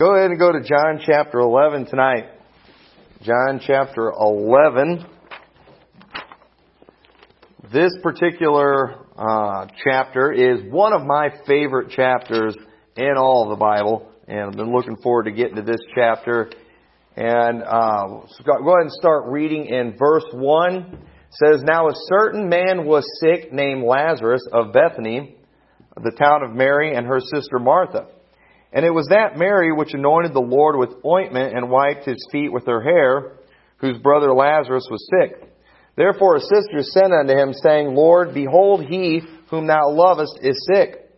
Go ahead and go to John chapter 11 tonight. John chapter 11. This particular uh, chapter is one of my favorite chapters in all of the Bible, and I've been looking forward to getting to this chapter. And uh, go ahead and start reading in verse 1. It says, Now a certain man was sick named Lazarus of Bethany, the town of Mary, and her sister Martha. And it was that Mary which anointed the Lord with ointment and wiped his feet with her hair, whose brother Lazarus was sick. Therefore his sisters sent unto him, saying, Lord, behold, he whom thou lovest is sick.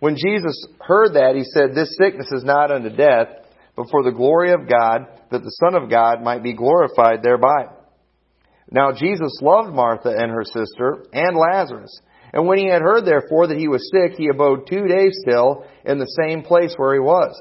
When Jesus heard that, he said, This sickness is not unto death, but for the glory of God, that the Son of God might be glorified thereby. Now Jesus loved Martha and her sister, and Lazarus. And when he had heard therefore that he was sick, he abode two days still in the same place where he was.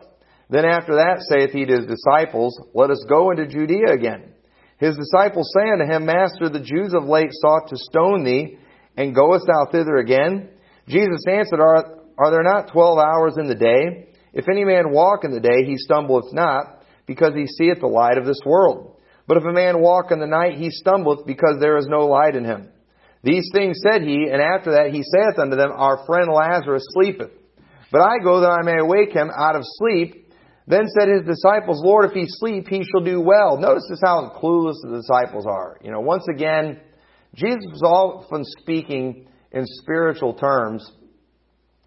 Then after that saith he to his disciples, Let us go into Judea again. His disciples say unto him, Master, the Jews of late sought to stone thee, and goest thou thither again? Jesus answered, Are, are there not twelve hours in the day? If any man walk in the day, he stumbleth not, because he seeth the light of this world. But if a man walk in the night, he stumbleth, because there is no light in him. These things said he, and after that he saith unto them, Our friend Lazarus sleepeth. But I go that I may awake him out of sleep. Then said his disciples, Lord, if he sleep, he shall do well. Notice this how clueless the disciples are. You know, once again, Jesus was often speaking in spiritual terms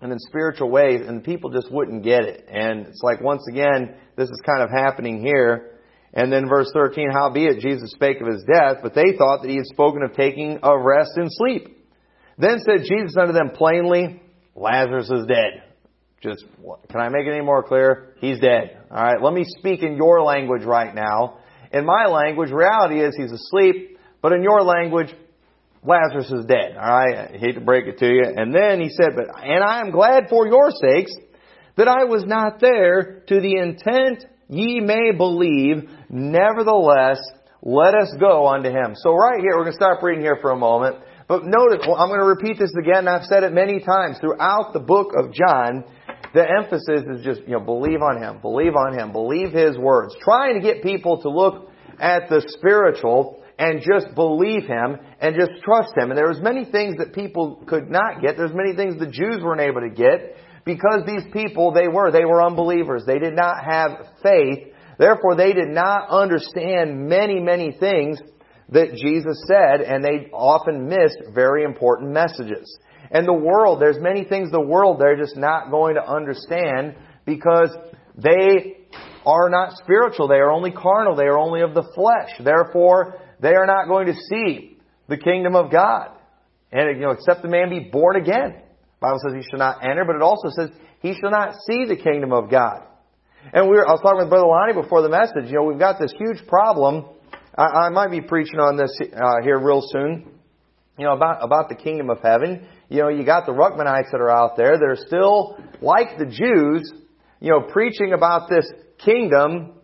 and in spiritual ways, and people just wouldn't get it. And it's like, once again, this is kind of happening here. And then verse 13, howbeit Jesus spake of his death, but they thought that he had spoken of taking a rest in sleep. Then said Jesus unto them plainly, Lazarus is dead. Just, can I make it any more clear? He's dead. Alright, let me speak in your language right now. In my language, reality is he's asleep, but in your language, Lazarus is dead. Alright, I hate to break it to you. And then he said, but, and I am glad for your sakes that I was not there to the intent ye may believe, nevertheless, let us go unto him. So right here, we're going to stop reading here for a moment. But notice, well, I'm going to repeat this again, I've said it many times throughout the book of John. The emphasis is just, you know, believe on him, believe on him, believe his words. Trying to get people to look at the spiritual and just believe him and just trust him. And there was many things that people could not get. There's many things the Jews weren't able to get because these people, they were, they were unbelievers. They did not have faith. Therefore, they did not understand many, many things that Jesus said, and they often missed very important messages. And the world, there's many things the world they're just not going to understand because they are not spiritual. They are only carnal. They are only of the flesh. Therefore, they are not going to see the kingdom of God. And, you know, except the man be born again. Bible says he shall not enter, but it also says he shall not see the kingdom of God. And we were, I was talking with Brother Lonnie before the message. You know, we've got this huge problem. I, I might be preaching on this uh, here real soon. You know, about about the kingdom of heaven. You know, you got the Ruckmanites that are out there that are still like the Jews. You know, preaching about this kingdom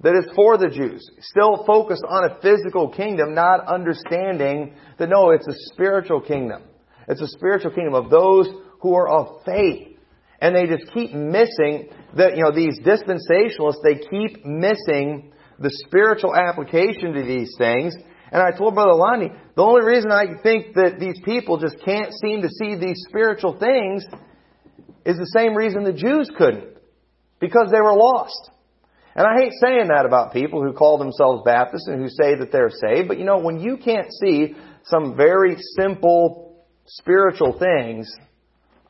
that is for the Jews. Still focused on a physical kingdom, not understanding that no, it's a spiritual kingdom. It's a spiritual kingdom of those who are of faith. And they just keep missing that, you know, these dispensationalists, they keep missing the spiritual application to these things. And I told Brother Lonnie, the only reason I think that these people just can't seem to see these spiritual things is the same reason the Jews couldn't. Because they were lost. And I hate saying that about people who call themselves Baptists and who say that they're saved, but you know, when you can't see some very simple spiritual things,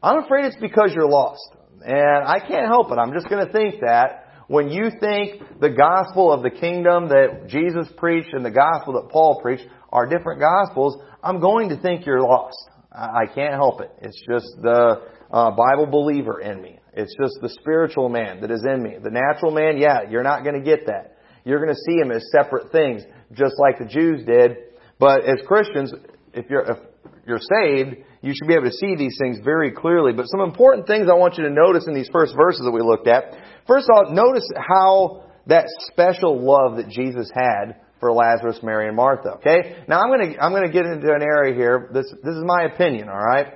I'm afraid it's because you're lost. And I can't help it. I'm just going to think that when you think the gospel of the kingdom that Jesus preached and the gospel that Paul preached are different gospels, I'm going to think you're lost. I can't help it. It's just the uh, Bible believer in me. It's just the spiritual man that is in me. The natural man, yeah, you're not going to get that. You're going to see him as separate things, just like the Jews did. But as Christians, if you're if you're saved, you should be able to see these things very clearly. But some important things I want you to notice in these first verses that we looked at. First of all, notice how that special love that Jesus had for Lazarus, Mary, and Martha. Okay? Now I'm gonna, I'm gonna get into an area here. This, this is my opinion, alright?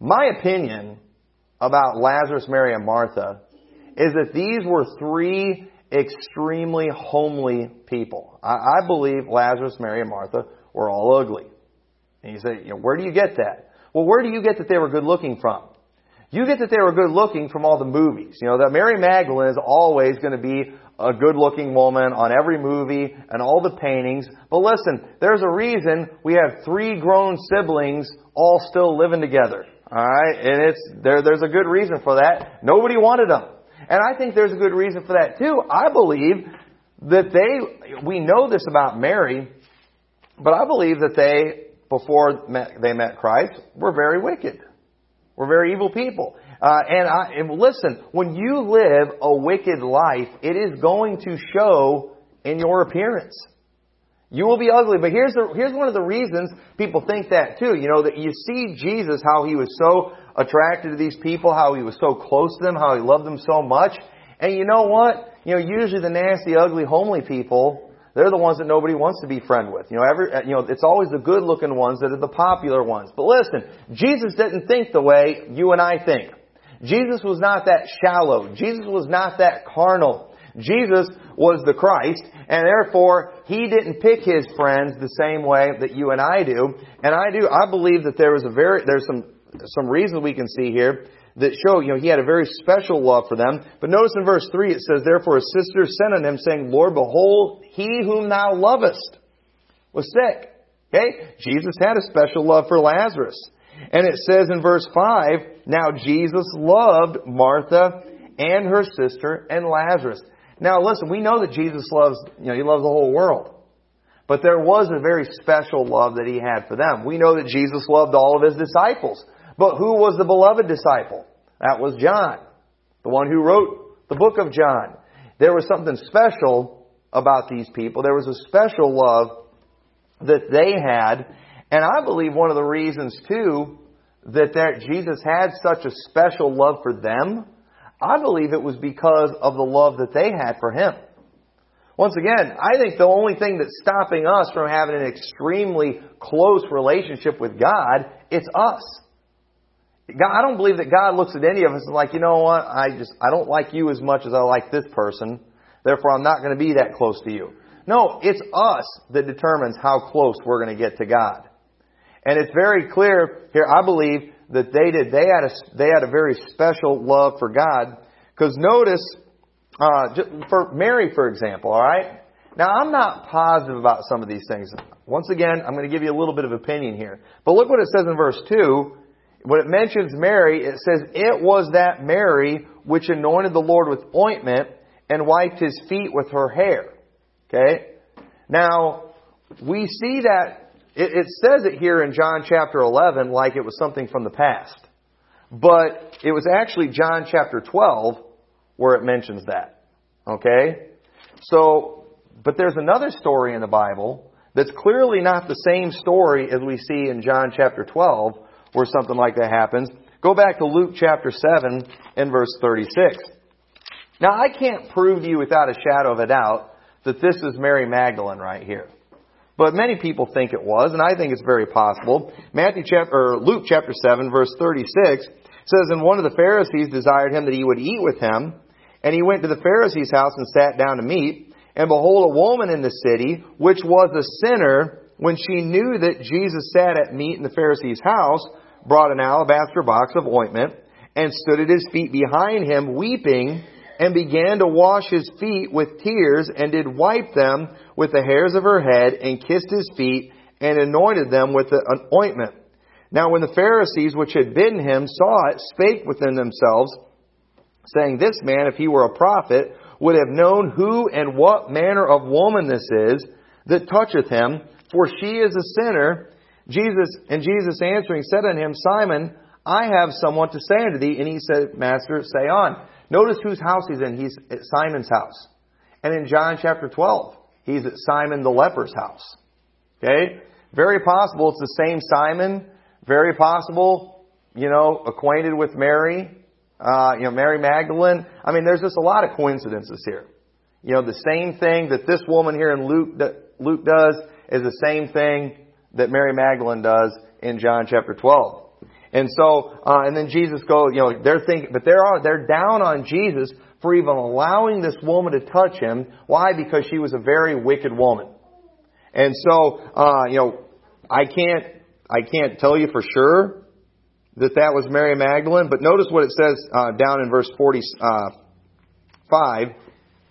My opinion about Lazarus, Mary, and Martha is that these were three extremely homely people. I, I believe Lazarus, Mary, and Martha were all ugly. And you say, you know, where do you get that? Well, where do you get that they were good looking from? You get that they were good looking from all the movies. You know, that Mary Magdalene is always going to be a good looking woman on every movie and all the paintings. But listen, there's a reason we have three grown siblings all still living together. Alright? And it's, there, there's a good reason for that. Nobody wanted them. And I think there's a good reason for that too. I believe that they, we know this about Mary, but I believe that they, before they met Christ, were very wicked. We're very evil people. Uh, and, I, and listen, when you live a wicked life, it is going to show in your appearance. You will be ugly, but here's the, here's one of the reasons people think that too. You know, that you see Jesus, how he was so attracted to these people, how he was so close to them, how he loved them so much. And you know what? You know, usually the nasty, ugly, homely people, they're the ones that nobody wants to be friend with. You know, every, uh, you know, it's always the good looking ones that are the popular ones. But listen, Jesus didn't think the way you and I think. Jesus was not that shallow. Jesus was not that carnal. Jesus was the Christ, and therefore he didn't pick his friends the same way that you and I do. And I do, I believe that there is a very, there's some, some reasons we can see here that show, you know, he had a very special love for them. But notice in verse 3 it says, Therefore his sister sent on him, saying, Lord, behold, he whom thou lovest was sick. Okay? Jesus had a special love for Lazarus. And it says in verse 5, Now Jesus loved Martha and her sister and Lazarus. Now listen, we know that Jesus loves, you know, He loves the whole world. But there was a very special love that He had for them. We know that Jesus loved all of His disciples. But who was the beloved disciple? That was John, the one who wrote the book of John. There was something special about these people. There was a special love that they had. And I believe one of the reasons too that there, Jesus had such a special love for them, I believe it was because of the love that they had for Him. Once again, I think the only thing that's stopping us from having an extremely close relationship with God, it's us. God, I don't believe that God looks at any of us and like, you know what, I just, I don't like you as much as I like this person, therefore I'm not going to be that close to you. No, it's us that determines how close we're going to get to God. And it's very clear here, I believe, that they did. They had a, they had a very special love for God. Because notice, uh, for Mary, for example, alright? Now, I'm not positive about some of these things. Once again, I'm going to give you a little bit of opinion here. But look what it says in verse 2 when it mentions Mary, it says, It was that Mary which anointed the Lord with ointment and wiped his feet with her hair. Okay? Now, we see that, it, it says it here in John chapter 11 like it was something from the past. But it was actually John chapter 12 where it mentions that. Okay? So, but there's another story in the Bible that's clearly not the same story as we see in John chapter 12 where something like that happens. Go back to Luke chapter 7 and verse 36. Now, I can't prove to you without a shadow of a doubt that this is Mary Magdalene right here. But many people think it was, and I think it's very possible. Matthew chapter, or Luke chapter 7 verse 36 says, And one of the Pharisees desired him that he would eat with him, and he went to the Pharisee's house and sat down to meat. And behold, a woman in the city, which was a sinner, when she knew that Jesus sat at meat in the Pharisee's house, brought an alabaster box of ointment and stood at his feet behind him, weeping, and began to wash his feet with tears, and did wipe them with the hairs of her head, and kissed his feet, and anointed them with an ointment. Now when the Pharisees which had bidden him saw it, spake within themselves, saying, This man, if he were a prophet, would have known who and what manner of woman this is that toucheth him, for she is a sinner. Jesus, and Jesus answering said unto him, Simon, I have somewhat to say unto thee. And he said, Master, say on. Notice whose house he's in. He's at Simon's house. And in John chapter 12, he's at Simon the leper's house. Okay? Very possible it's the same Simon. Very possible, you know, acquainted with Mary. Uh, you know, Mary Magdalene. I mean, there's just a lot of coincidences here. You know, the same thing that this woman here in Luke, that Luke does is the same thing that Mary Magdalene does in John chapter 12. And so, uh, and then Jesus goes, you know, they're thinking, but they're, they're down on Jesus for even allowing this woman to touch him. Why? Because she was a very wicked woman. And so, uh, you know, I can't, I can't tell you for sure that that was Mary Magdalene, but notice what it says uh, down in verse 45. Uh,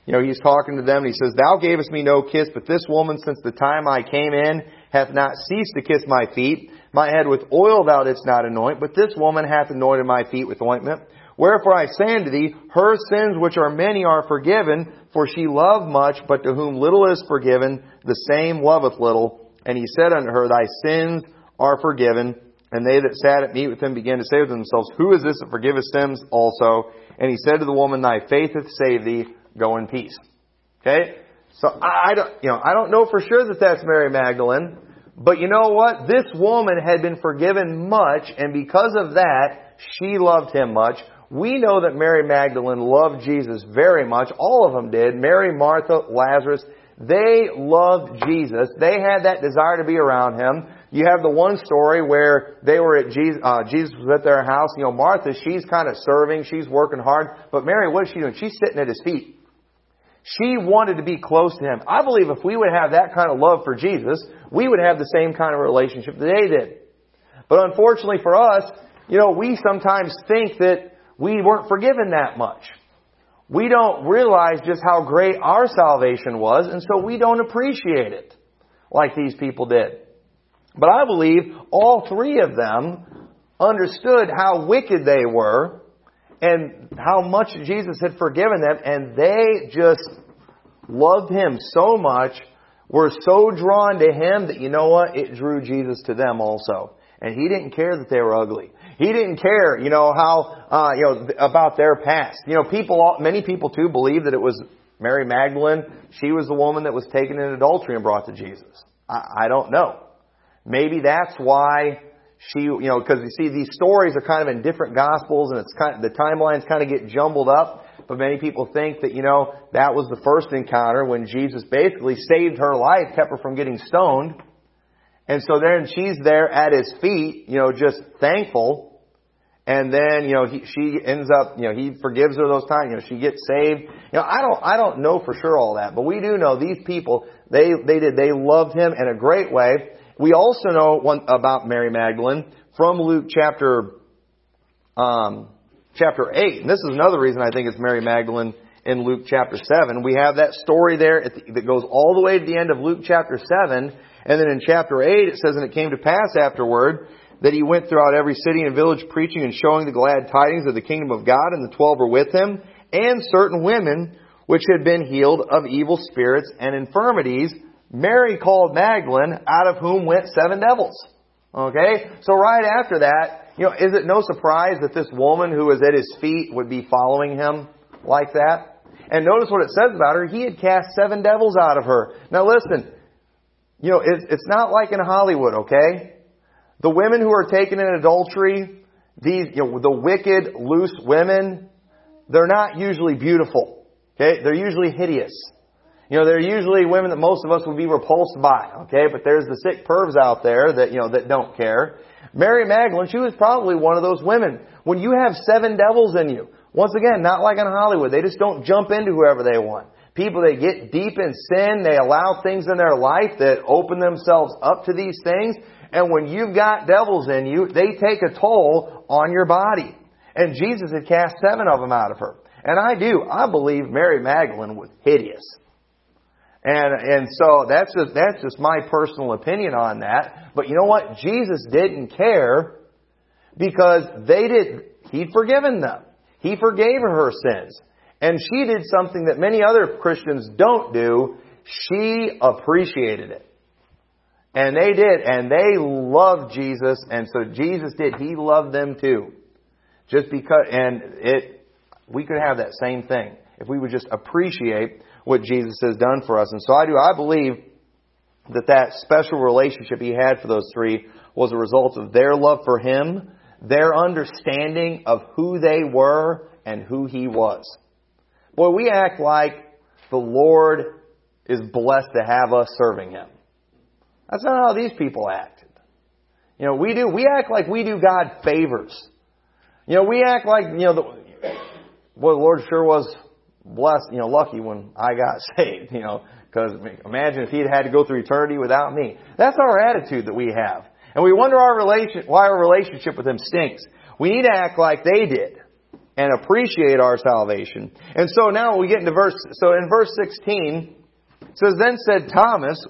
you know, he's talking to them and he says, Thou gavest me no kiss, but this woman since the time I came in hath not ceased to kiss my feet. My head with oil thou didst not anoint, but this woman hath anointed my feet with ointment. Wherefore I say unto thee, her sins which are many are forgiven, for she loved much, but to whom little is forgiven, the same loveth little. And he said unto her, Thy sins are forgiven. And they that sat at meat with him began to say within themselves, Who is this that forgiveth sins also? And he said to the woman, Thy faith hath saved thee. Go in peace. Okay? So I, I don't, you know, I don't know for sure that that's Mary Magdalene, but you know what? This woman had been forgiven much, and because of that, she loved him much. We know that Mary Magdalene loved Jesus very much. All of them did. Mary, Martha, Lazarus. They loved Jesus. They had that desire to be around him. You have the one story where they were at Jesus, uh, Jesus was at their house. You know, Martha, she's kind of serving, she's working hard, but Mary, what is she doing? She's sitting at his feet. She wanted to be close to him. I believe if we would have that kind of love for Jesus, we would have the same kind of relationship that they did. But unfortunately for us, you know, we sometimes think that we weren't forgiven that much. We don't realize just how great our salvation was, and so we don't appreciate it like these people did. But I believe all three of them understood how wicked they were and how much Jesus had forgiven them, and they just loved Him so much, were so drawn to Him that you know what? It drew Jesus to them also. And He didn't care that they were ugly. He didn't care, you know, how, uh, you know, about their past. You know, people, many people too believe that it was Mary Magdalene. She was the woman that was taken in adultery and brought to Jesus. I, I don't know. Maybe that's why she, you know, because you see these stories are kind of in different gospels and it's kind of, the timelines kind of get jumbled up. But many people think that, you know, that was the first encounter when Jesus basically saved her life, kept her from getting stoned. And so then she's there at his feet, you know, just thankful. And then, you know, he, she ends up, you know, he forgives her those times, you know, she gets saved. You know, I don't, I don't know for sure all that, but we do know these people, they, they did, they loved him in a great way. We also know one about Mary Magdalene from Luke chapter um, chapter eight, and this is another reason I think it's Mary Magdalene in Luke chapter seven. We have that story there the, that goes all the way to the end of Luke chapter seven, and then in chapter eight it says, "And it came to pass afterward." That he went throughout every city and village preaching and showing the glad tidings of the kingdom of God, and the twelve were with him, and certain women which had been healed of evil spirits and infirmities, Mary called Magdalene, out of whom went seven devils. Okay? So right after that, you know, is it no surprise that this woman who was at his feet would be following him like that? And notice what it says about her. He had cast seven devils out of her. Now listen, you know, it's, it's not like in Hollywood, okay? The women who are taken in adultery, these, you know, the wicked, loose women, they're not usually beautiful. Okay? They're usually hideous. You know, they're usually women that most of us would be repulsed by, okay? But there's the sick pervs out there that, you know, that don't care. Mary Magdalene, she was probably one of those women. When you have seven devils in you, once again, not like in Hollywood, they just don't jump into whoever they want. People, they get deep in sin, they allow things in their life that open themselves up to these things, and when you've got devils in you, they take a toll on your body. And Jesus had cast seven of them out of her. And I do, I believe Mary Magdalene was hideous. And, and so that's just, that's just my personal opinion on that. But you know what? Jesus didn't care because they did, He'd forgiven them. He forgave her sins. And she did something that many other Christians don't do. She appreciated it. And they did, and they loved Jesus, and so Jesus did. He loved them too. Just because, and it, we could have that same thing if we would just appreciate what Jesus has done for us. And so I do, I believe that that special relationship he had for those three was a result of their love for him, their understanding of who they were and who he was. Boy, we act like the Lord is blessed to have us serving him. That's not how these people acted. You know, we do, we act like we do God favors. You know, we act like, you know, the, boy, the Lord sure was blessed, you know, lucky when I got saved, you know, because imagine if he'd had to go through eternity without me. That's our attitude that we have. And we wonder our relation, why our relationship with him stinks. We need to act like they did and appreciate our salvation. And so now we get into verse, so in verse 16, it says, Then said Thomas,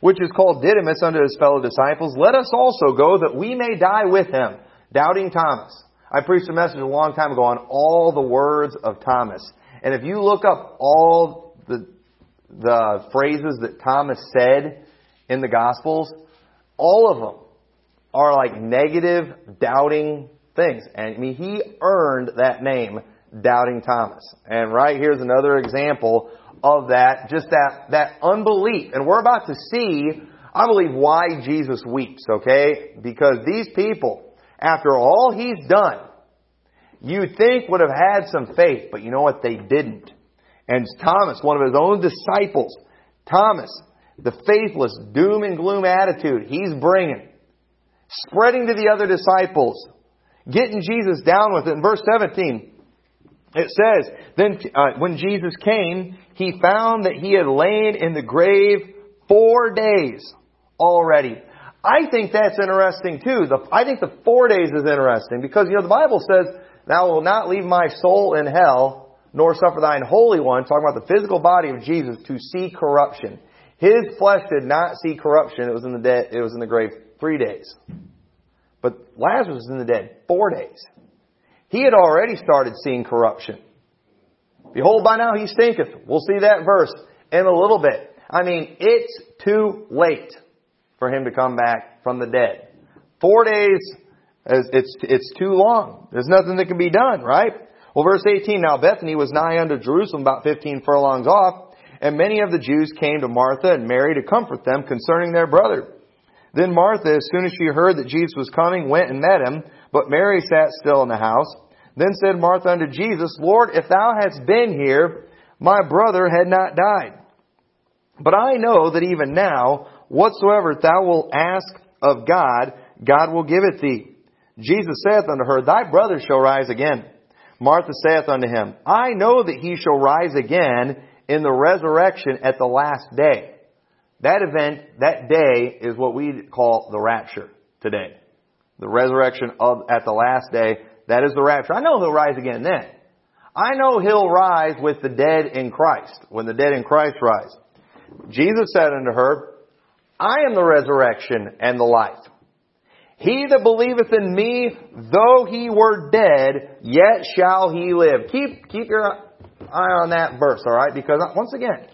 which is called Didymus unto his fellow disciples, Let us also go that we may die with him. Doubting Thomas. I preached a message a long time ago on all the words of Thomas. And if you look up all the, the phrases that Thomas said in the Gospels, all of them are like negative, doubting things. And I mean, he earned that name, Doubting Thomas. And right here's another example of that, just that, that unbelief. And we're about to see, I believe, why Jesus weeps, okay? Because these people, after all he's done, you'd think would have had some faith, but you know what? They didn't. And Thomas, one of his own disciples, Thomas, the faithless, doom and gloom attitude he's bringing, spreading to the other disciples, getting Jesus down with it. In verse 17, it says, Then uh, when Jesus came, he found that he had lain in the grave four days already. I think that's interesting too. The, I think the four days is interesting because, you know, the Bible says, Thou wilt not leave my soul in hell, nor suffer thine Holy One, talking about the physical body of Jesus, to see corruption. His flesh did not see corruption. It was in the dead, it was in the grave three days. But Lazarus was in the dead four days. He had already started seeing corruption. Behold, by now he stinketh. We'll see that verse in a little bit. I mean, it's too late for him to come back from the dead. Four days, it's, it's too long. There's nothing that can be done, right? Well, verse 18, now Bethany was nigh unto Jerusalem, about 15 furlongs off, and many of the Jews came to Martha and Mary to comfort them concerning their brother. Then Martha, as soon as she heard that Jesus was coming, went and met him, but Mary sat still in the house. Then said Martha unto Jesus, Lord, if thou hadst been here, my brother had not died. But I know that even now, whatsoever thou wilt ask of God, God will give it thee. Jesus saith unto her, Thy brother shall rise again. Martha saith unto him, I know that he shall rise again in the resurrection at the last day. That event, that day, is what we call the rapture today. The resurrection of, at the last day, that is the rapture. I know he'll rise again then. I know he'll rise with the dead in Christ, when the dead in Christ rise. Jesus said unto her, I am the resurrection and the life. He that believeth in me, though he were dead, yet shall he live. Keep, keep your eye on that verse, alright? Because uh, once again,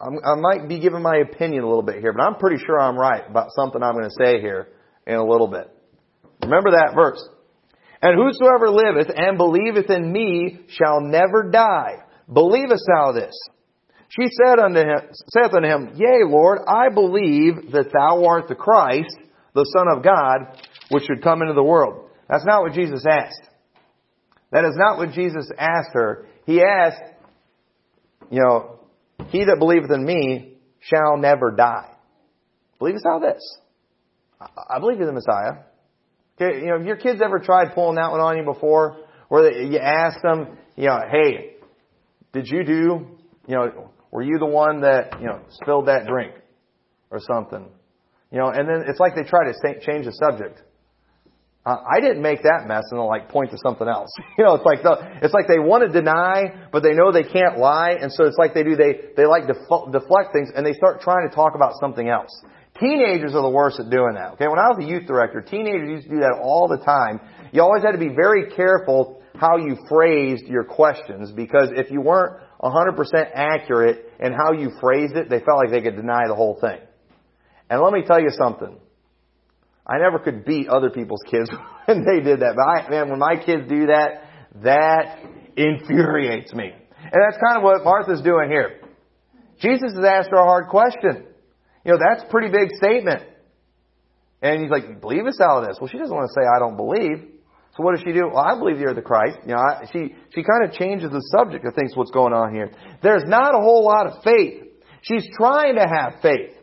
I'm, i might be giving my opinion a little bit here, but I'm pretty sure I'm right about something I'm going to say here in a little bit. Remember that verse. And whosoever liveth and believeth in me shall never die. Believest thou this? She said unto him, saith unto him, Yea, Lord, I believe that thou art the Christ, the Son of God, which should come into the world. That's not what Jesus asked. That is not what Jesus asked her. He asked, you know, he that believeth in me shall never die. Believest thou this? I believe you're the Messiah. Okay, you know, have your kids ever tried pulling that one on you before? Where they, you ask them, you know, hey, did you do, you know, were you the one that, you know, spilled that drink? Or something. You know, and then it's like they try to change the subject. Uh, I didn't make that mess, and they'll like point to something else. you know, it's like the, it's like they want to deny, but they know they can't lie, and so it's like they do. They they like def- deflect things, and they start trying to talk about something else. Teenagers are the worst at doing that. Okay, when I was a youth director, teenagers used to do that all the time. You always had to be very careful how you phrased your questions because if you weren't 100% accurate in how you phrased it, they felt like they could deny the whole thing. And let me tell you something. I never could beat other people's kids when they did that. But I, man, when my kids do that, that infuriates me. And that's kind of what Martha's doing here. Jesus has asked her a hard question. You know, that's a pretty big statement. And he's like, you believe us out of this. Well, she doesn't want to say, I don't believe. So what does she do? Well, I believe you're the Christ. You know, I, she, she kind of changes the subject of things, what's going on here. There's not a whole lot of faith. She's trying to have faith.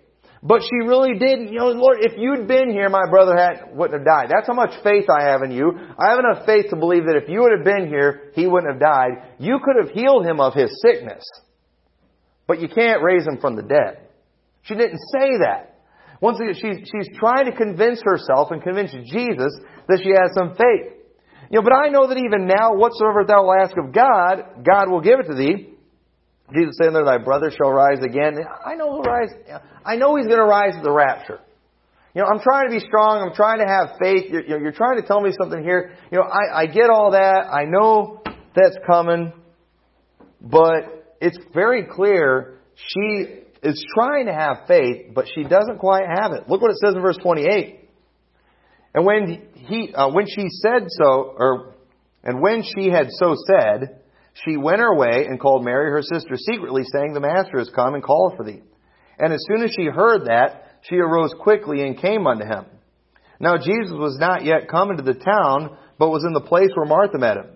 But she really didn't. You know, Lord, if you'd been here, my brother had, wouldn't have died. That's how much faith I have in you. I have enough faith to believe that if you would have been here, he wouldn't have died. You could have healed him of his sickness. But you can't raise him from the dead. She didn't say that. Once again, she's, she's trying to convince herself and convince Jesus that she has some faith. You know, but I know that even now, whatsoever thou wilt ask of God, God will give it to thee. Jesus saying there, thy brother shall rise again. I know he'll rise. I know he's going to rise at the rapture. You know, I'm trying to be strong. I'm trying to have faith. You're, you're trying to tell me something here. You know, I, I get all that. I know that's coming. But it's very clear she is trying to have faith, but she doesn't quite have it. Look what it says in verse 28. And when he, uh, when she said so, or, and when she had so said, she went her way and called Mary her sister secretly, saying, The master has come and called for thee. And as soon as she heard that, she arose quickly and came unto him. Now Jesus was not yet come into the town, but was in the place where Martha met him.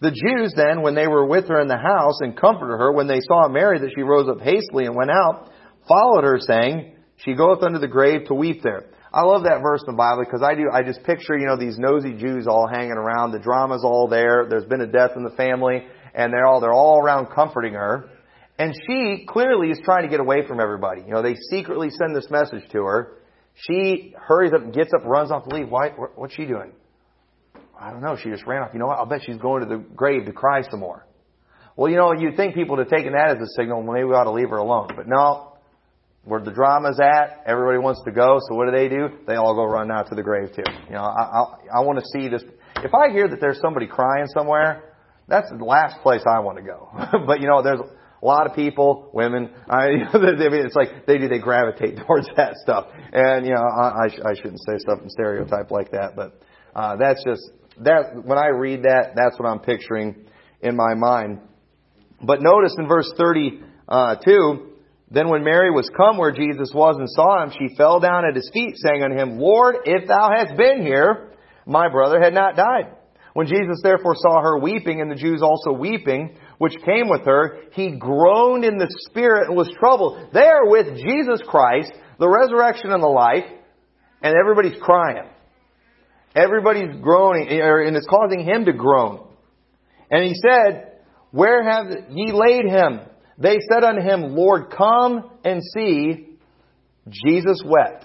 The Jews then, when they were with her in the house and comforted her, when they saw Mary that she rose up hastily and went out, followed her, saying, She goeth unto the grave to weep there. I love that verse in the Bible because I do, I just picture, you know, these nosy Jews all hanging around. The drama's all there. There's been a death in the family and they're all, they're all around comforting her. And she clearly is trying to get away from everybody. You know, they secretly send this message to her. She hurries up, gets up, runs off to leave. Why, what's she doing? I don't know. She just ran off. You know what? I'll bet she's going to the grave to cry some more. Well, you know, you'd think people would have taken that as a signal. Well, maybe we ought to leave her alone. But no, where the drama's at, everybody wants to go. So what do they do? They all go run out to the grave too. You know, I, I, I want to see this. If I hear that there's somebody crying somewhere, that's the last place I want to go. but you know, there's a lot of people, women, I, I mean, it's like they do, they gravitate towards that stuff. And you know, I, I, sh- I shouldn't say stuff in stereotype like that, but, uh, that's just, that, when I read that, that's what I'm picturing in my mind. But notice in verse 32, then when Mary was come where Jesus was and saw him, she fell down at his feet, saying unto him, Lord, if thou hadst been here, my brother had not died. When Jesus therefore saw her weeping, and the Jews also weeping, which came with her, he groaned in the spirit and was troubled. There with Jesus Christ, the resurrection and the life, and everybody's crying. Everybody's groaning, er, and it's causing him to groan. And he said, Where have ye laid him? They said unto him, Lord, come and see. Jesus wept.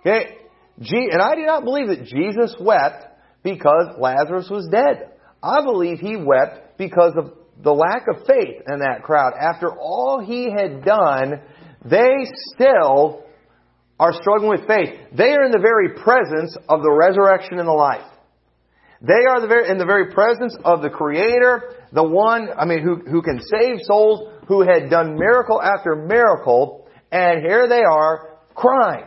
Okay? And I do not believe that Jesus wept because Lazarus was dead. I believe he wept because of the lack of faith in that crowd. After all he had done, they still are struggling with faith. They are in the very presence of the resurrection and the life. They are the very, in the very presence of the Creator, the one, I mean, who, who can save souls, who had done miracle after miracle, and here they are crying.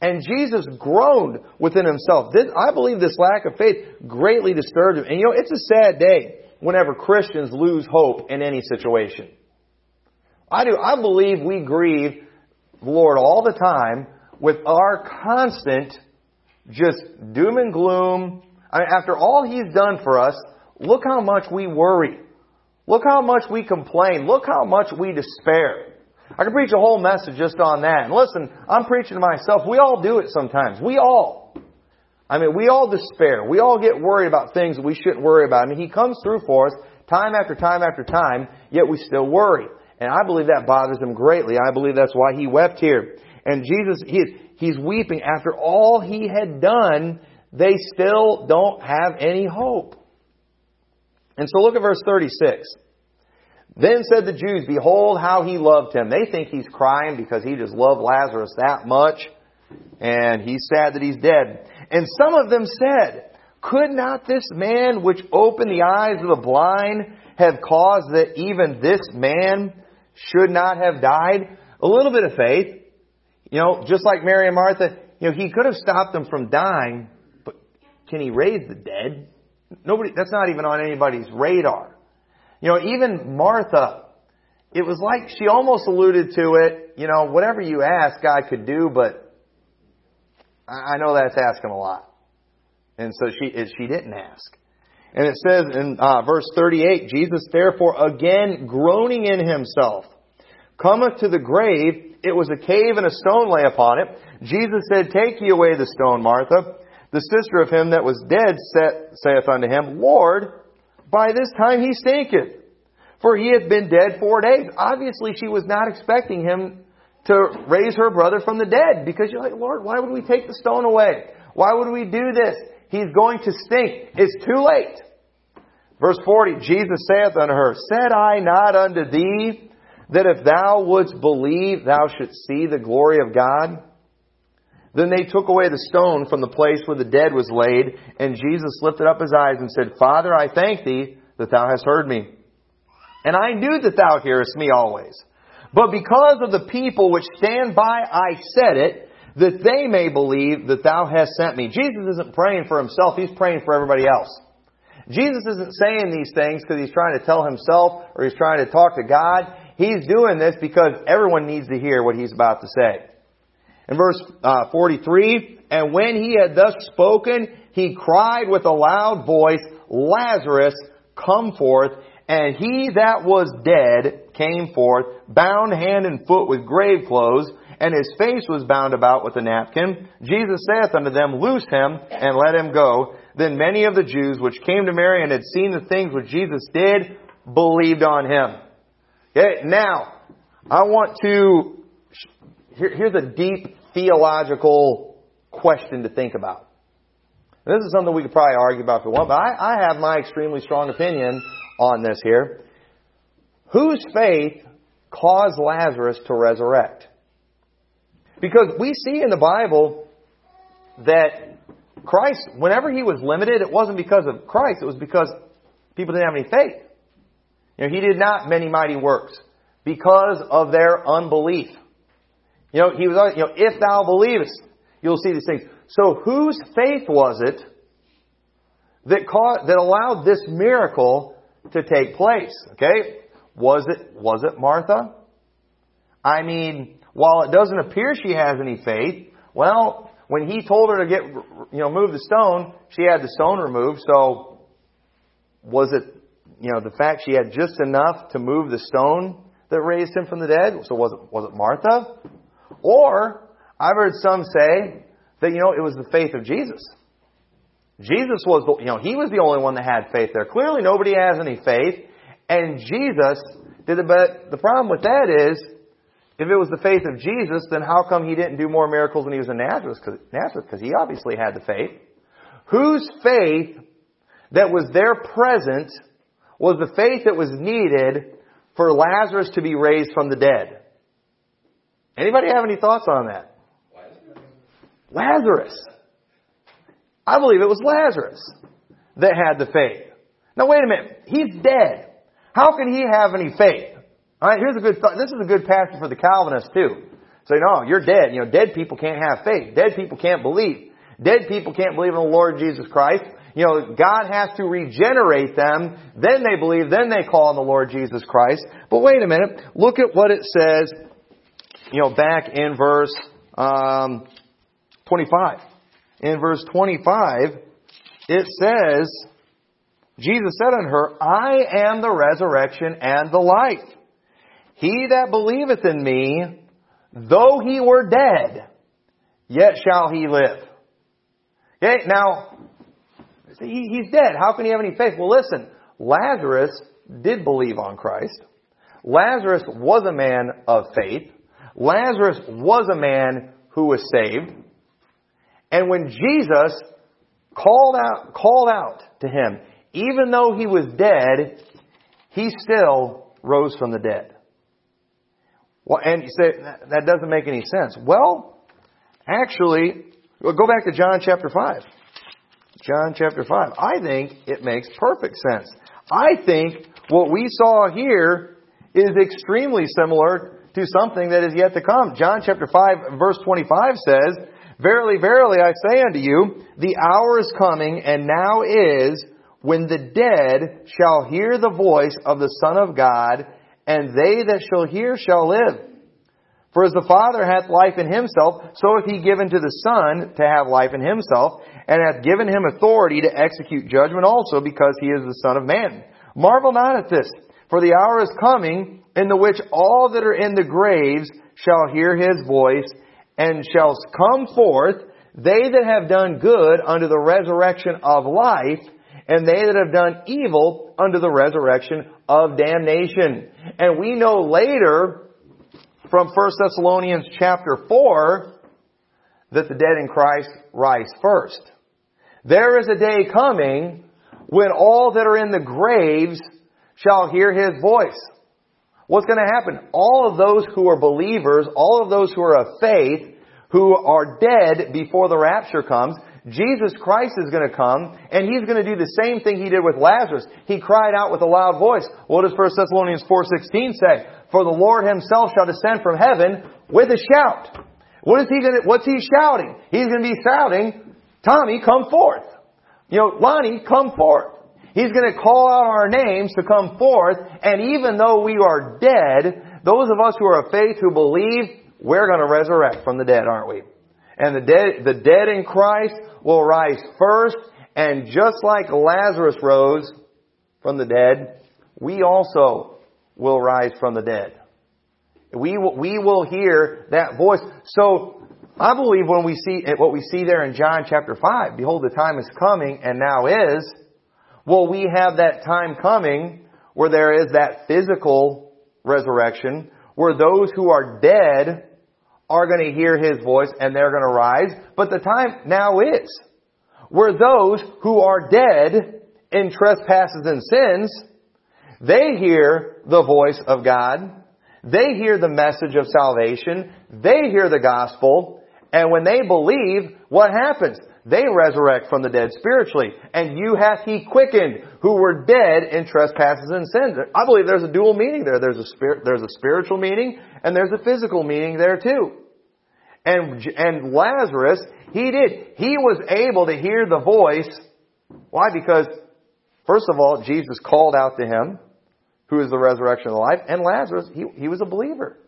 And Jesus groaned within himself. This, I believe this lack of faith greatly disturbed him. And you know, it's a sad day whenever Christians lose hope in any situation. I do. I believe we grieve the Lord all the time with our constant just doom and gloom. I mean, after all He's done for us, look how much we worry. Look how much we complain. Look how much we despair. I could preach a whole message just on that. And listen, I'm preaching to myself. We all do it sometimes. We all. I mean, we all despair. We all get worried about things that we shouldn't worry about. I mean, He comes through for us time after time after time, yet we still worry. And I believe that bothers Him greatly. I believe that's why He wept here. And Jesus, he, He's weeping after all He had done. They still don't have any hope. And so look at verse 36. Then said the Jews, Behold how he loved him. They think he's crying because he just loved Lazarus that much. And he's sad that he's dead. And some of them said, Could not this man which opened the eyes of the blind have caused that even this man should not have died? A little bit of faith. You know, just like Mary and Martha, you know, he could have stopped them from dying, but can he raise the dead? Nobody, that's not even on anybody's radar. You know, even Martha, it was like she almost alluded to it, you know, whatever you ask, God could do, but I know that's asking a lot. And so she, she didn't ask. And it says in uh, verse 38, Jesus therefore again groaning in himself, cometh to the grave, it was a cave and a stone lay upon it. Jesus said, Take ye away the stone, Martha. The sister of him that was dead saith unto him, Lord, by this time he stinketh, for he hath been dead four days. Obviously, she was not expecting him to raise her brother from the dead because you're like, Lord, why would we take the stone away? Why would we do this? He's going to stink. It's too late. Verse 40, Jesus saith unto her, Said I not unto thee that if thou wouldst believe, thou shouldst see the glory of God? Then they took away the stone from the place where the dead was laid, and Jesus lifted up his eyes and said, Father, I thank thee that thou hast heard me. And I knew that thou hearest me always. But because of the people which stand by, I said it, that they may believe that thou hast sent me. Jesus isn't praying for himself, he's praying for everybody else. Jesus isn't saying these things because he's trying to tell himself or he's trying to talk to God. He's doing this because everyone needs to hear what he's about to say. In verse uh, 43, and when he had thus spoken, he cried with a loud voice, Lazarus, come forth. And he that was dead came forth, bound hand and foot with grave clothes, and his face was bound about with a napkin. Jesus saith unto them, Loose him, and let him go. Then many of the Jews which came to Mary and had seen the things which Jesus did, believed on him. Okay, now, I want to, here, here's a deep theological question to think about. This is something we could probably argue about for one, but I, I have my extremely strong opinion on this here. Whose faith caused Lazarus to resurrect? Because we see in the Bible that Christ, whenever he was limited, it wasn't because of Christ, it was because people didn't have any faith. You know, he did not many mighty works because of their unbelief. You know, he was, you know, if thou believest, you'll see these things. So whose faith was it that that allowed this miracle to take place? Okay? Was it, was it Martha? I mean, while it doesn't appear she has any faith, well, when he told her to get, you know, move the stone, she had the stone removed, so was it, you know, the fact she had just enough to move the stone that raised him from the dead? So was it, was it Martha? Or, I've heard some say that, you know, it was the faith of Jesus. Jesus was the, you know, he was the only one that had faith there. Clearly nobody has any faith, and Jesus did it, but the problem with that is, if it was the faith of Jesus, then how come he didn't do more miracles when he was in Nazareth? Nazareth, because he obviously had the faith. Whose faith that was there present was the faith that was needed for Lazarus to be raised from the dead? Anybody have any thoughts on that? Lazarus. I believe it was Lazarus that had the faith. Now wait a minute. He's dead. How can he have any faith? Alright, here's a good thought. This is a good passage for the Calvinists too. Say, no, you're dead. You know, dead people can't have faith. Dead people can't believe. Dead people can't believe in the Lord Jesus Christ. You know, God has to regenerate them. Then they believe. Then they call on the Lord Jesus Christ. But wait a minute. Look at what it says you know, back in verse um, 25. In verse 25, it says, Jesus said unto her, I am the resurrection and the life. He that believeth in me, though he were dead, yet shall he live. Okay, now, he's dead. How can he have any faith? Well, listen, Lazarus did believe on Christ. Lazarus was a man of faith. Lazarus was a man who was saved. And when Jesus called out, called out to him, even though he was dead, he still rose from the dead. Well, and you say, that doesn't make any sense. Well, actually, well, go back to John chapter 5. John chapter 5. I think it makes perfect sense. I think what we saw here is extremely similar to something that is yet to come. John chapter 5 verse 25 says, Verily, verily, I say unto you, the hour is coming, and now is, when the dead shall hear the voice of the Son of God, and they that shall hear shall live. For as the Father hath life in himself, so hath he given to the Son to have life in himself, and hath given him authority to execute judgment also, because he is the Son of Man. Marvel not at this, for the hour is coming in the which all that are in the graves shall hear his voice, and shall come forth, they that have done good unto the resurrection of life, and they that have done evil unto the resurrection of damnation. And we know later from 1 Thessalonians chapter 4 that the dead in Christ rise first. There is a day coming when all that are in the graves shall hear his voice. What's going to happen? All of those who are believers, all of those who are of faith, who are dead before the rapture comes, Jesus Christ is going to come and He's going to do the same thing He did with Lazarus. He cried out with a loud voice. What does 1 Thessalonians 4.16 say? For the Lord Himself shall descend from heaven with a shout. What is He going to, what's He shouting? He's going to be shouting, Tommy, come forth. You know, Lonnie, come forth. He's going to call out our names to come forth, and even though we are dead, those of us who are of faith, who believe, we're going to resurrect from the dead, aren't we? And the dead, the dead in Christ will rise first, and just like Lazarus rose from the dead, we also will rise from the dead. We will, we will hear that voice. So, I believe when we see, what we see there in John chapter 5, behold the time is coming and now is, well we have that time coming where there is that physical resurrection, where those who are dead are going to hear His voice and they're going to rise, but the time now is where those who are dead in trespasses and sins, they hear the voice of God. They hear the message of salvation. They hear the gospel. And when they believe, what happens? They resurrect from the dead spiritually. And you hath he quickened who were dead in trespasses and sins. I believe there's a dual meaning there. There's a spirit, there's a spiritual meaning and there's a physical meaning there too. And, and Lazarus, he did. He was able to hear the voice. Why? Because, first of all, Jesus called out to him, who is the resurrection of life, and Lazarus, he, he was a believer.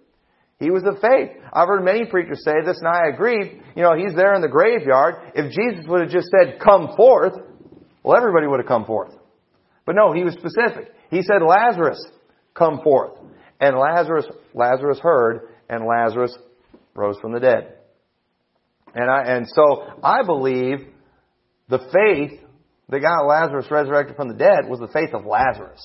He was of faith. I've heard many preachers say this, and I agree. You know, he's there in the graveyard. If Jesus would have just said, come forth, well, everybody would have come forth. But no, he was specific. He said, Lazarus, come forth. And Lazarus, Lazarus heard, and Lazarus rose from the dead. And I, and so I believe the faith that got Lazarus resurrected from the dead was the faith of Lazarus,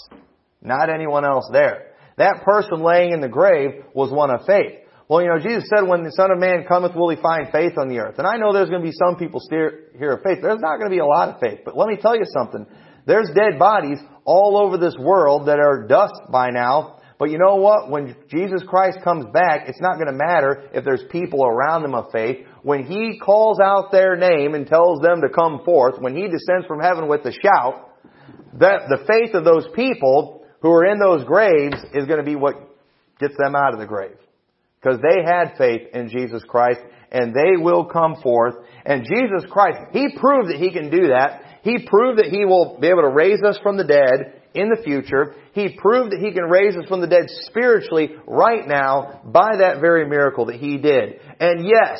not anyone else there. That person laying in the grave was one of faith. Well, you know, Jesus said, when the Son of Man cometh, will he find faith on the earth? And I know there's going to be some people here of faith. There's not going to be a lot of faith. But let me tell you something. There's dead bodies all over this world that are dust by now but you know what? When Jesus Christ comes back, it's not going to matter if there's people around them of faith. When He calls out their name and tells them to come forth, when He descends from heaven with a shout, that the faith of those people who are in those graves is going to be what gets them out of the grave. Because they had faith in Jesus Christ and they will come forth. And Jesus Christ, He proved that He can do that. He proved that He will be able to raise us from the dead in the future. He proved that He can raise us from the dead spiritually right now by that very miracle that He did. And yes,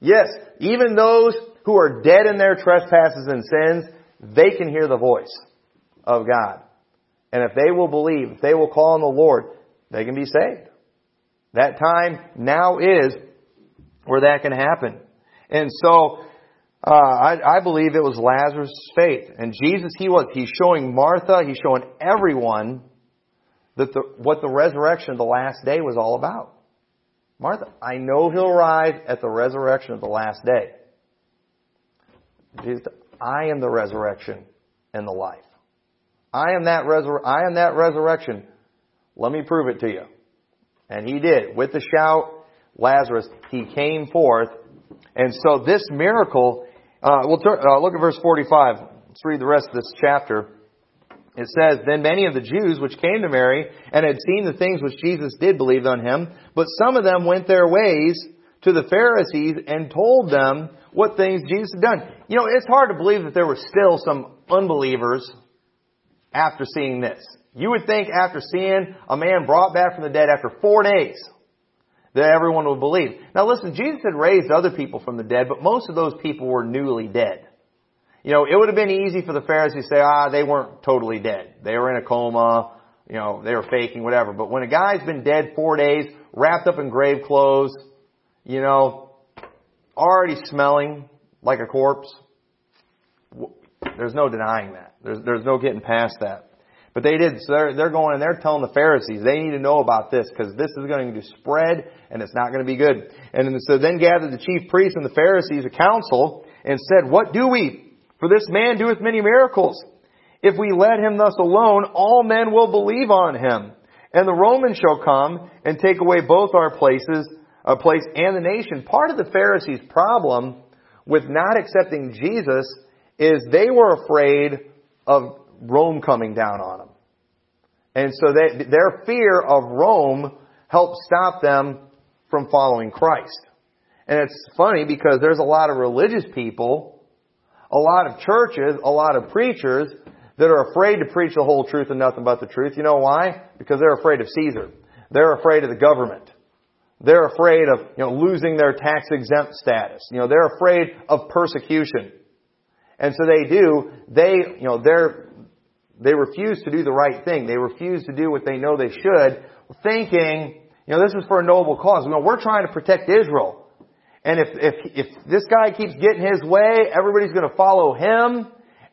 yes, even those who are dead in their trespasses and sins, they can hear the voice of God. And if they will believe, if they will call on the Lord, they can be saved. That time now is where that can happen. And so, uh, I, I believe it was Lazarus' faith. And Jesus, he was, he's showing Martha, he's showing everyone that the, what the resurrection of the last day was all about. Martha, I know he'll rise at the resurrection of the last day. Jesus, I am the resurrection and the life. I am that resur- I am that resurrection. Let me prove it to you. And he did. With the shout, Lazarus, he came forth. And so this miracle uh, we'll turn, uh, look at verse 45. Let's read the rest of this chapter. It says, Then many of the Jews which came to Mary and had seen the things which Jesus did believed on him, but some of them went their ways to the Pharisees and told them what things Jesus had done. You know, it's hard to believe that there were still some unbelievers after seeing this. You would think after seeing a man brought back from the dead after four days, that everyone would believe. Now listen, Jesus had raised other people from the dead, but most of those people were newly dead. You know, it would have been easy for the Pharisees to say, ah, they weren't totally dead. They were in a coma, you know, they were faking, whatever. But when a guy's been dead four days, wrapped up in grave clothes, you know, already smelling like a corpse. There's no denying that. There's, there's no getting past that. But they did. So they're, they're going and they're telling the Pharisees they need to know about this because this is going to spread and it's not going to be good. And so then gathered the chief priests and the Pharisees a council and said, What do we? For this man doeth many miracles. If we let him thus alone, all men will believe on him. And the Romans shall come and take away both our places, a place and the nation. Part of the Pharisees' problem with not accepting Jesus is they were afraid of Rome coming down on them. And so they, their fear of Rome helped stop them from following Christ. And it's funny because there's a lot of religious people, a lot of churches, a lot of preachers that are afraid to preach the whole truth and nothing but the truth. You know why? Because they're afraid of Caesar. They're afraid of the government. They're afraid of, you know, losing their tax exempt status. You know, they're afraid of persecution. And so they do, they, you know, they're, they refuse to do the right thing. They refuse to do what they know they should, thinking, you know, this is for a noble cause. You know, we're trying to protect Israel. And if, if, if this guy keeps getting his way, everybody's going to follow him,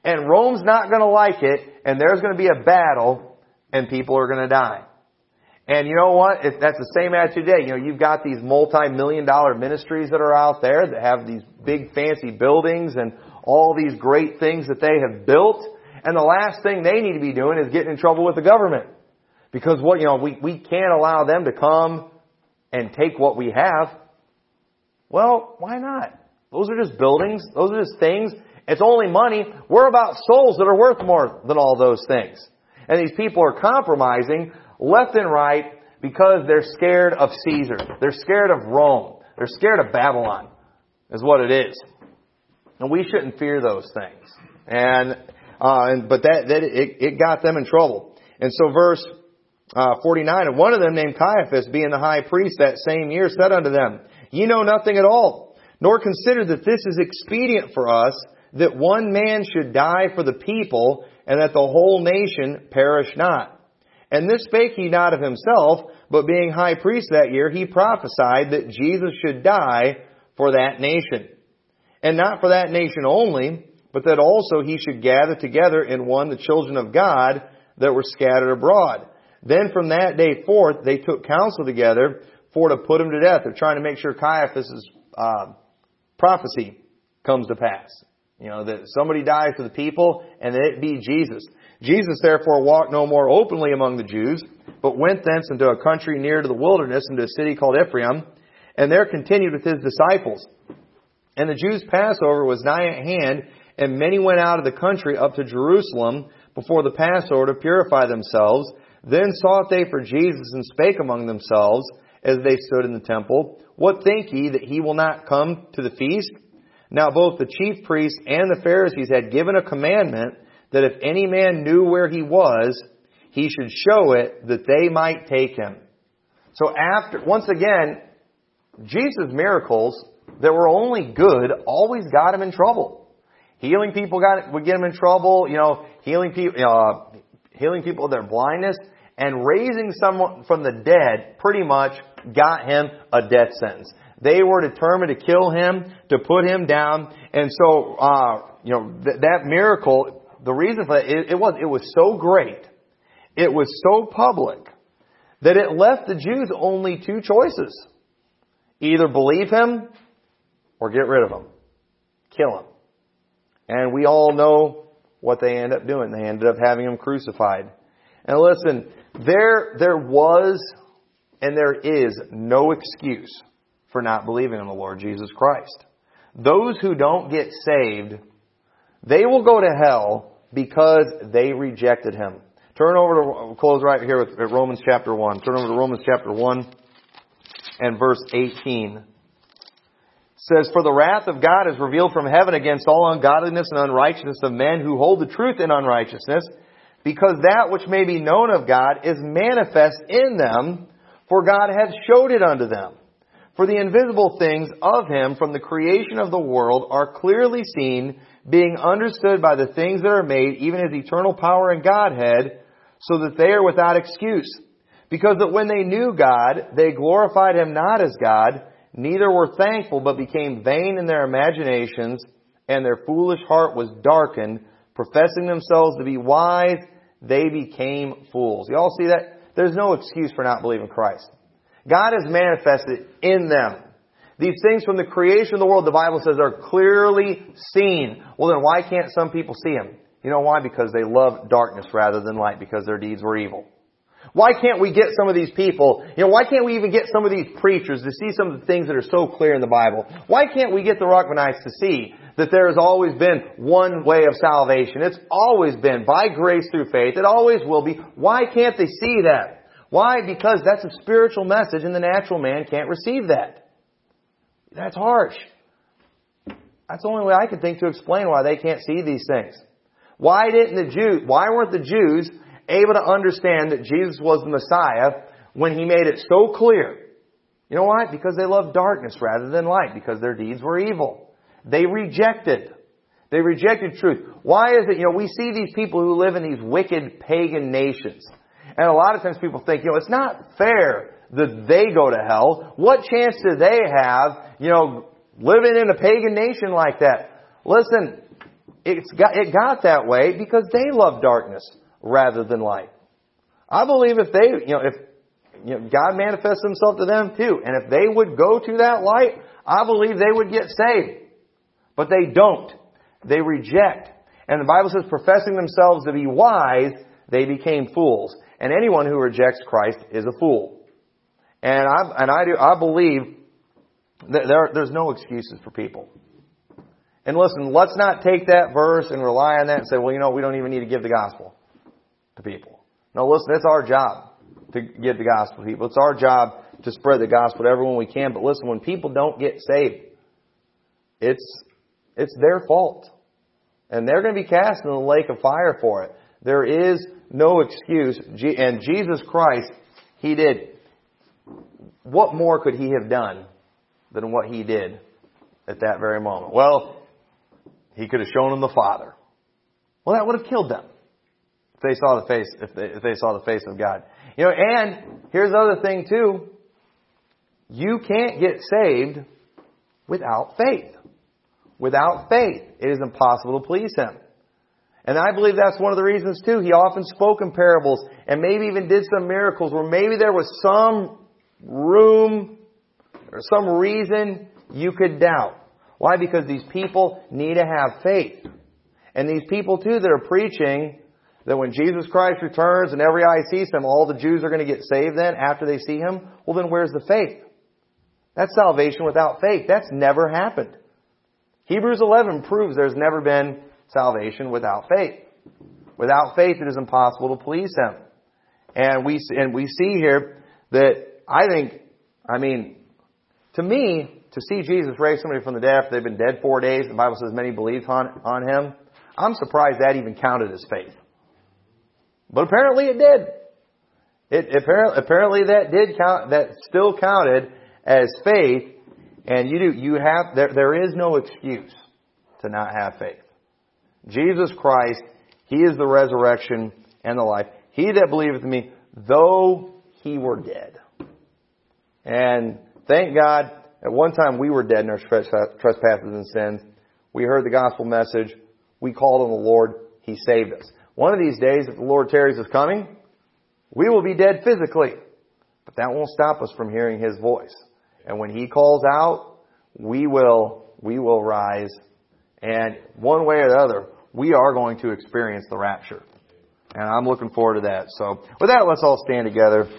and Rome's not going to like it, and there's going to be a battle, and people are going to die. And you know what? If that's the same attitude today. You know, you've got these multi-million dollar ministries that are out there that have these big fancy buildings and all these great things that they have built. And the last thing they need to be doing is getting in trouble with the government. Because what, you know, we, we can't allow them to come and take what we have. Well, why not? Those are just buildings. Those are just things. It's only money. We're about souls that are worth more than all those things. And these people are compromising left and right because they're scared of Caesar. They're scared of Rome. They're scared of Babylon, is what it is. And we shouldn't fear those things. And, uh, and but that, that it, it got them in trouble. And so verse uh, 49, and one of them named Caiaphas, being the high priest that same year, said unto them, Ye know nothing at all, nor consider that this is expedient for us, that one man should die for the people, and that the whole nation perish not. And this spake he not of himself, but being high priest that year, he prophesied that Jesus should die for that nation. And not for that nation only, but that also he should gather together in one the children of God that were scattered abroad. Then from that day forth, they took counsel together for to put him to death. They're trying to make sure Caiaphas' uh, prophecy comes to pass. You know, that somebody dies for the people and that it be Jesus. Jesus therefore walked no more openly among the Jews, but went thence into a country near to the wilderness, into a city called Ephraim, and there continued with his disciples. And the Jews' Passover was nigh at hand, and many went out of the country up to Jerusalem before the Passover to purify themselves. Then sought they for Jesus and spake among themselves as they stood in the temple, What think ye that he will not come to the feast? Now both the chief priests and the Pharisees had given a commandment that if any man knew where he was, he should show it that they might take him. So after, once again, Jesus' miracles that were only good always got him in trouble. Healing people got would get him in trouble. You know, healing people, uh, healing people of their blindness, and raising someone from the dead pretty much got him a death sentence. They were determined to kill him, to put him down, and so uh, you know th- that miracle the reason for that, it, it was, it was so great, it was so public, that it left the Jews only two choices. Either believe him or get rid of them. Kill them. And we all know what they end up doing. They ended up having him crucified. And listen, there, there was and there is no excuse for not believing in the Lord Jesus Christ. Those who don't get saved, they will go to hell because they rejected him. Turn over to, close right here with Romans chapter 1. Turn over to Romans chapter 1 and verse 18. Says, For the wrath of God is revealed from heaven against all ungodliness and unrighteousness of men who hold the truth in unrighteousness, because that which may be known of God is manifest in them, for God hath showed it unto them. For the invisible things of him from the creation of the world are clearly seen, being understood by the things that are made, even his eternal power and Godhead, so that they are without excuse. Because that when they knew God, they glorified Him not as God, neither were thankful, but became vain in their imaginations, and their foolish heart was darkened. Professing themselves to be wise, they became fools. You all see that? There's no excuse for not believing Christ. God has manifested in them. These things from the creation of the world, the Bible says, are clearly seen. Well then why can't some people see them? You know why? Because they love darkness rather than light, because their deeds were evil. Why can't we get some of these people, you know, why can't we even get some of these preachers to see some of the things that are so clear in the Bible? Why can't we get the Ruckmanites to see that there has always been one way of salvation? It's always been by grace through faith. It always will be. Why can't they see that? Why? Because that's a spiritual message and the natural man can't receive that. That's harsh. That's the only way I can think to explain why they can't see these things. Why didn't the Jews, why weren't the Jews able to understand that Jesus was the Messiah when He made it so clear. You know why? Because they loved darkness rather than light, because their deeds were evil. They rejected. They rejected truth. Why is it, you know, we see these people who live in these wicked pagan nations. And a lot of times people think, you know, it's not fair that they go to hell. What chance do they have, you know, living in a pagan nation like that? Listen, it's got, it got that way because they love darkness rather than light. I believe if they, you know, if you know, God manifests himself to them too, and if they would go to that light, I believe they would get saved. But they don't. They reject. And the Bible says, professing themselves to be wise, they became fools. And anyone who rejects Christ is a fool. And I, and I do, I believe that there, there's no excuses for people. And listen, let's not take that verse and rely on that and say, well, you know, we don't even need to give the gospel to people. No, listen, it's our job to give the gospel to people. It's our job to spread the gospel to everyone we can. But listen, when people don't get saved, it's, it's their fault. And they're going to be cast in the lake of fire for it. There is no excuse. And Jesus Christ, He did. What more could He have done than what He did at that very moment? Well, He could have shown them the Father. Well, that would have killed them. If they saw the face, if they, if they saw the face of God. You know, and here's the other thing too. You can't get saved without faith. Without faith, it is impossible to please Him. And I believe that's one of the reasons too. He often spoke in parables and maybe even did some miracles where maybe there was some room or some reason you could doubt. Why? Because these people need to have faith. And these people too that are preaching that when Jesus Christ returns and every eye sees him, all the Jews are going to get saved then after they see him? Well, then where's the faith? That's salvation without faith. That's never happened. Hebrews 11 proves there's never been salvation without faith. Without faith, it is impossible to please Him. And we, and we see here that I think, I mean, to me, to see Jesus raise somebody from the dead after they've been dead four days, the Bible says many believed on, on Him, I'm surprised that even counted as faith. But apparently it did. It apparently, apparently that did count, that still counted as faith, and you do, you have, there, there is no excuse to not have faith. Jesus Christ, He is the resurrection and the life. He that believeth in me, though he were dead. And thank God, at one time we were dead in our trespasses and sins. We heard the gospel message. We called on the Lord. He saved us. One of these days, if the Lord tarries is coming, we will be dead physically. But that won't stop us from hearing His voice. And when He calls out, we will, we will rise. And one way or the other, we are going to experience the rapture. And I'm looking forward to that. So with that, let's all stand together.